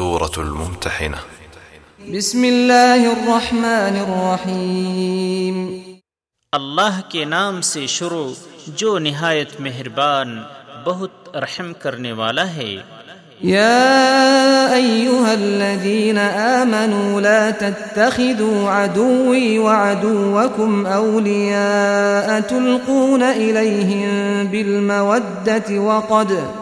سورة الممتحنة. بسم الله الرحمن الرحيم اللہ کے نام سے شروع جو نہایت مہربان بہت رحم کرنے والا ہے۔ يا أيها الذين آمنوا لا تتخذوا عدوي وعدوكم أولياء تلقون إليهم بالمودة وقد وقد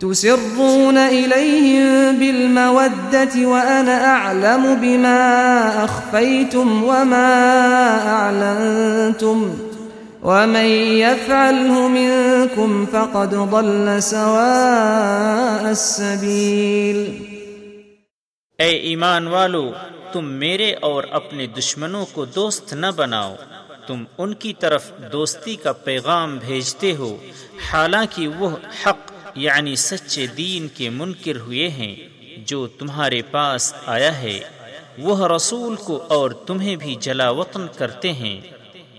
تسرون إليهم بالمودة وأنا أعلم بما أخفيتم وما أعلنتم ومن يفعله منكم فقد ضل سواء السبيل اے ایمان والو، تم میرے اور اپنے دشمنوں کو دوست نہ بناؤ۔ تم ان کی طرف دوستی کا پیغام بھیجتے ہو۔ حالانکہ وہ حق یعنی سچے دین کے منکر ہوئے ہیں، جو تمہارے پاس آیا ہے۔ وہ رسول کو اور تمہیں بھی جلا وطن کرتے ہیں۔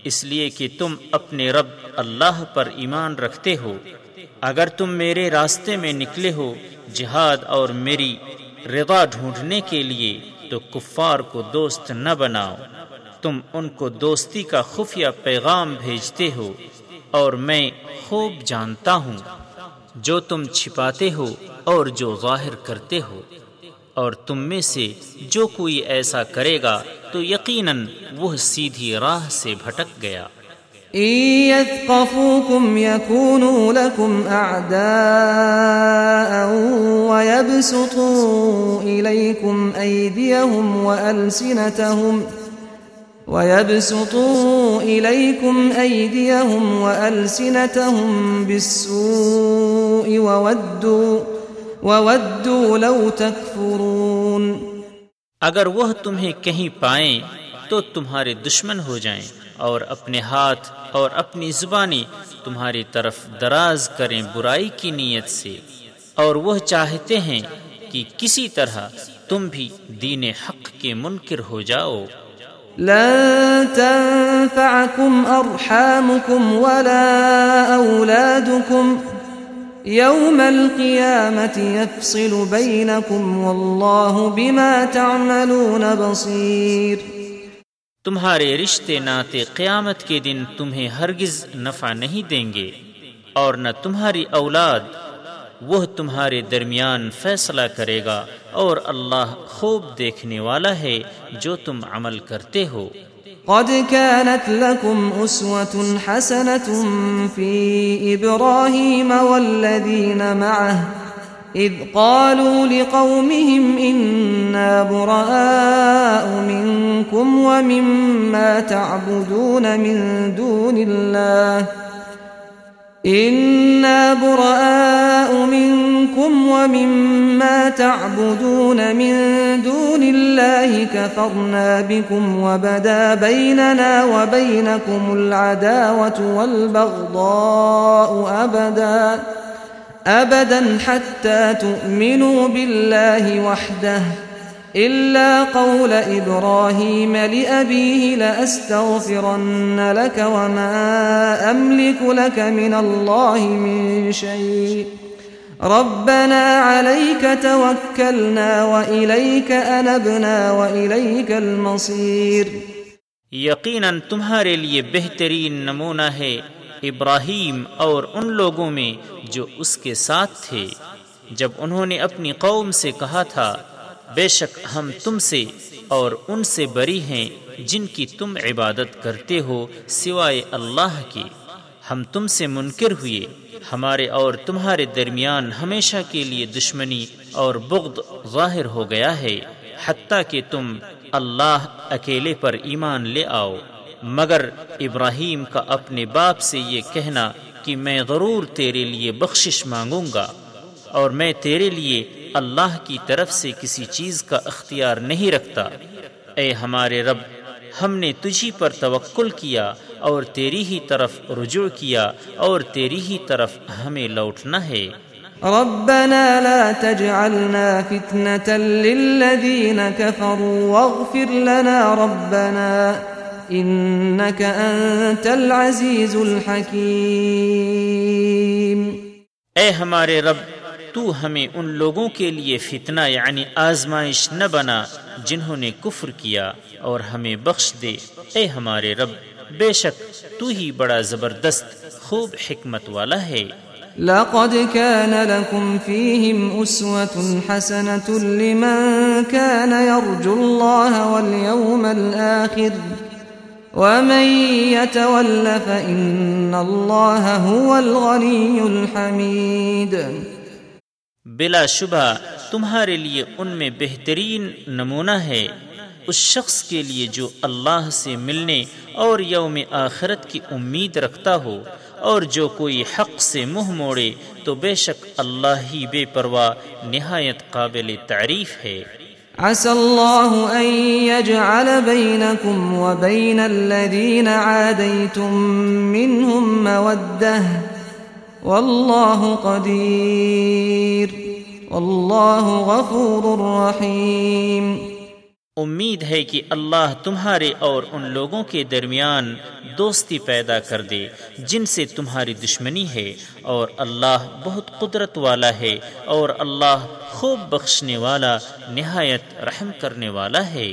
اس لیے کہ تم اپنے رب اللہ پر ایمان رکھتے ہو۔ اگر تم میرے راستے میں نکلے ہو جہاد اور میری رضا ڈھونڈنے کے لیے، تو کفار کو دوست نہ بناؤ۔ تم ان کو دوستی کا خفیہ پیغام بھیجتے ہو۔ اور میں خوب جانتا ہوں۔ جو تم چھپاتے ہو اور جو ظاہر کرتے ہو۔ اور تم میں سے جو کوئی ایسا کرے گا تو یقیناً وہ سیدھی راہ سے بھٹک گیا۔ إن يثقفوكم يكونوا لكم أعداء ويبسطوا إليكم أيديهم وألسنتهم ويبسطوا إليكم أيديهم وألسنتهم بالسوء وودوا وودوا لو تكفرون۔ اگر وہ تمہیں کہیں پائیں تو تمہارے دشمن ہو جائیں اور اپنے ہاتھ اور اپنی زبانی تمہاری طرف دراز کریں برائی کی نیت سے۔ اور وہ چاہتے ہیں کہ کسی طرح تم بھی دین حق کے منکر ہو جاؤ۔ لن تنفعكم أرحامكم ولا أولادكم. يوم القيامة يفصل بينكم والله بما تعملون بصير. تمہارے رشتے ناتے قیامت کے دن تمہیں ہرگز نفع نہیں دیں گے اور نہ تمہاری اولاد وہ تمہارے درمیان فیصلہ کرے گا اور اللہ خوب دیکھنے والا ہے جو تم عمل کرتے ہو۔ قد كانت لكم أسوة حسنة في إبراهيم والذين معه، إذ قالوا لقومهم إنا براء منكم ومما تعبدون من دون الله. إنا براء منكم ومما تعبدون من دون الله كفرنا بكم وبدا بيننا وبينكم العداوة والبغضاء أبدا أبدا حتى تؤمنوا بالله وحده. إلا قول إبراهيم لأبيه لأستغفرن لك وما أملك لك من الله من شيء. ربنا عليك توكلنا وإليك أنبنا وإليك المصير. یقیناً تمہارے لیے بہترین نمونہ ہے ابراہیم اور ان لوگوں میں جو اس کے ساتھ تھے۔ جب انہوں نے اپنی قوم سے کہا تھا بے شک ہم تم سے اور ان سے بری ہیں جن کی تم عبادت کرتے ہو سوائے اللہ کی۔ ہم تم سے منکر ہوئے۔ ہمارے اور تمہارے درمیان ہمیشہ کے لیے دشمنی اور بغض ظاہر ہو گیا ہے۔ حتیٰ کہ تم اللہ اکیلے پر ایمان لے آؤ۔ مگر ابراہیم کا اپنے باپ سے یہ کہنا کہ میں ضرور تیرے لیے بخشش مانگوں گا اور میں تیرے لیے اللہ کی طرف سے کسی چیز کا اختیار نہیں رکھتا۔ اے ہمارے رب ہم نے تجھی پر توکل کیا اور تیری ہی طرف رجوع کیا اور تیری ہی طرف ہمیں لوٹنا ہے۔ ربنا لا تجعلنا فتنة للذين كفروا واغفر لنا ربنا إنك أنت العزيز الحكيم اے ہمارے رب تو ہمیں ان لوگوں کے لیے فتنہ یعنی آزمائش نہ بنا جنہوں نے کفر کیا اور ہمیں بخش دے۔ اے ہمارے رب، بے شک تو ہی بڑا زبردست، خوب حکمت والا ہے۔ لقد كان لكم فيهم أسوة حسنة لمن كان يرجو الله واليوم الآخر ومن يتول فإن الله هو الغني الحميد۔ بلا شبہ تمہارے لیے ان میں بہترین نمونہ ہے۔ اس شخص کے لیے جو اللہ سے ملنے اور یوم آخرت کی امید رکھتا ہو اور جو کوئی حق سے منہ موڑے تو بے شک اللہ ہی بے پرواہ نہایت قابل تعریف ہے۔ عسى الله أن يجعل بينكم وبين الذين عاديتم منهم مودة، والله قدير۔ واللہ غفور رحیم۔ امید ہے کہ اللہ تمہارے اور ان لوگوں کے درمیان دوستی پیدا کر دے، جن سے تمہاری دشمنی ہے، اور اللہ بہت قدرت والا ہے، اور اللہ خوب بخشنے والا، نہایت رحم کرنے والا ہے۔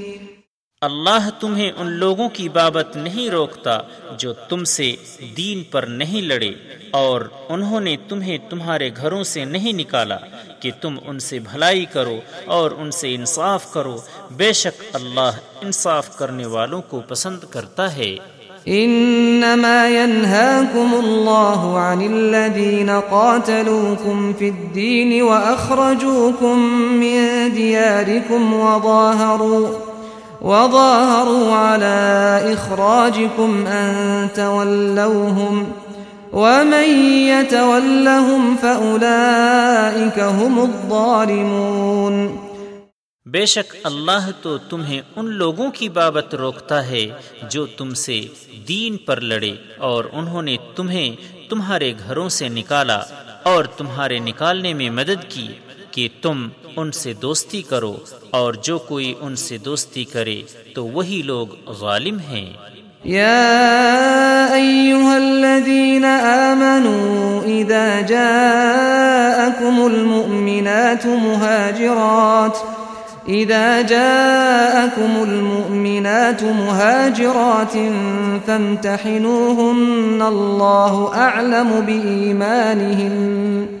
اللہ تمہیں ان لوگوں کی بابت نہیں روکتا جو تم سے دین پر نہیں لڑے اور انہوں نے تمہیں تمہارے گھروں سے نہیں نکالا کہ تم ان سے بھلائی کرو اور ان سے انصاف کرو۔ بے شک اللہ انصاف کرنے والوں کو پسند کرتا ہے۔ انما ينهاكم الله عن الذين قاتلوكم في الدين واخرجوكم من دياركم وظاهروا وظاهروا على إخراجكم أن تولوهم ومن يتولهم فأولئك هم الظالمون بے شک اللہ تو تمہیں ان لوگوں کی بابت روکتا ہے جو تم سے دین پر لڑے اور انہوں نے تمہیں تمہارے گھروں سے نکالا اور تمہارے نکالنے میں مدد کی۔ کہ تم ان سے دوستی کرو اور جو کوئی ان سے دوستی کرے تو وہی لوگ غالم ہیں۔ يا أيها الذين آمنوا إذا جاءكم المؤمنات مهاجرات إذا جاءكم المؤمنات مهاجرات فامتحنوهن الله أعلم بإيمانهن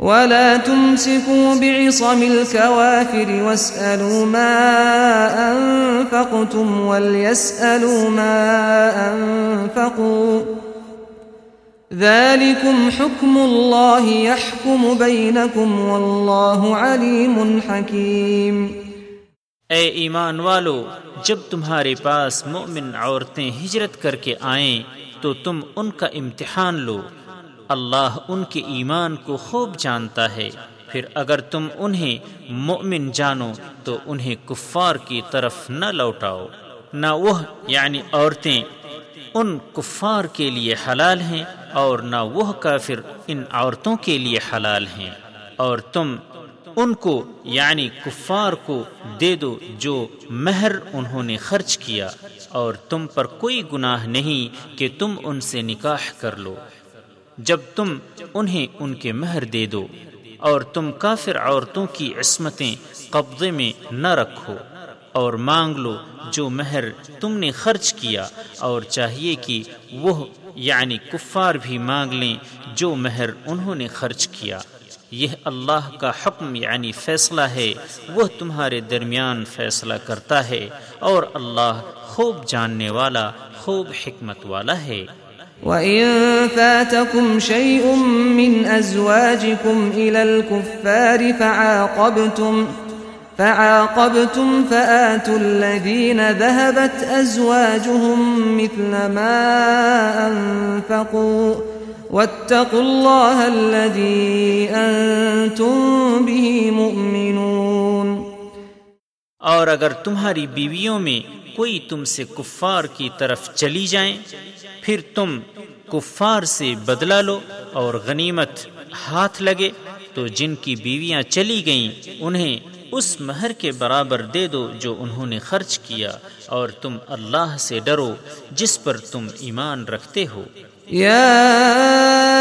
ولا تمسكوا بعصم الكوافر واسألوا ما أنفقتم وليسألوا ما أنفقوا ذلكم حكم الله يحكم بينكم والله عليم حكيم اے ایمان والو، جب تمہارے پاس مؤمن عورتیں ہجرت کر کے آئیں، تو تم ان کا امتحان لو اللہ ان کے ایمان کو خوب جانتا ہے۔ پھر اگر تم انہیں مؤمن جانو، تو انہیں کفار کی طرف نہ لوٹاؤ۔ نہ وہ یعنی عورتیں، ان کفار کے لیے حلال ہیں اور نہ وہ کافر ان عورتوں کے لیے حلال ہیں۔ اور تم ان کو یعنی کفار کو دے دو جو مہر انہوں نے خرچ کیا۔ اور تم پر کوئی گناہ نہیں کہ تم ان سے نکاح کر لو۔ جب تم انہیں ان کے مہر دے دو، اور تم کافر عورتوں کی عصمتیں قبضے میں نہ رکھو، اور مانگ لو جو مہر تم نے خرچ کیا، اور چاہیے کہ وہ یعنی کفار بھی مانگ لیں جو مہر انہوں نے خرچ کیا۔ یہ اللہ کا حکم یعنی فیصلہ ہے، وہ تمہارے درمیان فیصلہ کرتا ہے، اور اللہ خوب جاننے والا، خوب حکمت والا ہے۔ وَإِن فَاتَكُمْ شَيْءٌ مِّنْ أَزْوَاجِكُمْ إِلَى الْكُفَّارِ فَعَاقَبْتُمْ فعاقبتم فآتوا الذين ذهبت أزواجهم مثل ما أنفقوا واتقوا الله الذي أنتم به مؤمنون اور اگر تمہاری بیویوں میں کوئی تم سے کفار کی طرف چلی جائیں پھر تم کفار سے بدلہ لو اور غنیمت ہاتھ لگے تو جن کی بیویاں چلی گئیں انہیں اس مہر کے برابر دے دو جو انہوں نے خرچ کیا اور تم اللہ سے ڈرو جس پر تم ایمان رکھتے ہو۔ یا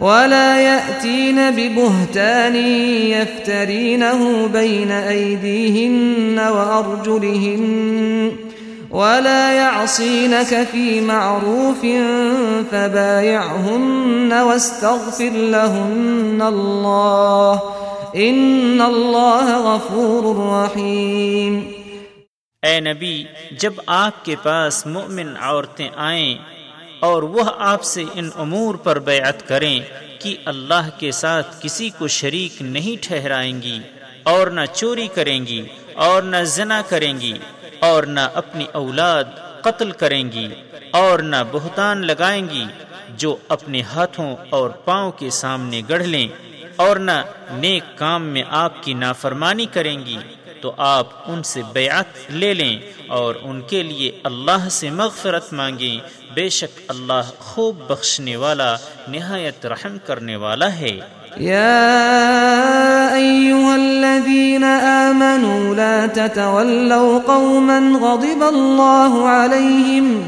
ولا يأتين ببهتان يفترينه بين أيديهن وأرجلهن ولا يعصينك في معروف فبايعهن واستغفر لهن الله ان اللہ غفور رحیم اے نبی، جب آپ کے پاس مؤمن عورتیں آئیں اور وہ آپ سے ان امور پر بیعت کریں کہ اللہ کے ساتھ کسی کو شریک نہیں ٹھہرائیں گی، اور نہ چوری کریں گی، اور نہ زنا کریں گی، اور نہ اپنی اولاد قتل کریں گی، اور نہ بہتان لگائیں گی جو اپنے ہاتھوں اور پاؤں کے سامنے گڑھ لیں، اور نہ نیک کام میں آپ کی نافرمانی کریں گی، تو آپ ان سے بیعت لے لیں اور ان کے لیے اللہ سے مغفرت مانگیں بے شک اللہ خوب بخشنے والا، نہایت رحم کرنے والا ہے۔ يا أيها الذين آمنوا لا تتولوا قوما غضب الله عليهم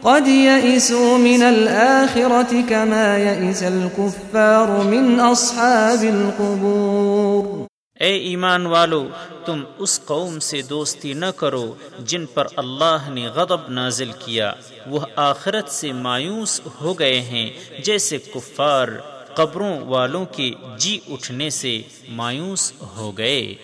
قد يئسوا من الآخرة كما يئس الكفار من أصحاب القبور۔ اے ایمان والو، تم اس قوم سے دوستی نہ کرو جن پر اللہ نے غضب نازل کیا۔ وہ آخرت سے مایوس ہو گئے ہیں، جیسے کفار قبروں والوں کے جی اٹھنے سے مایوس ہو گئے۔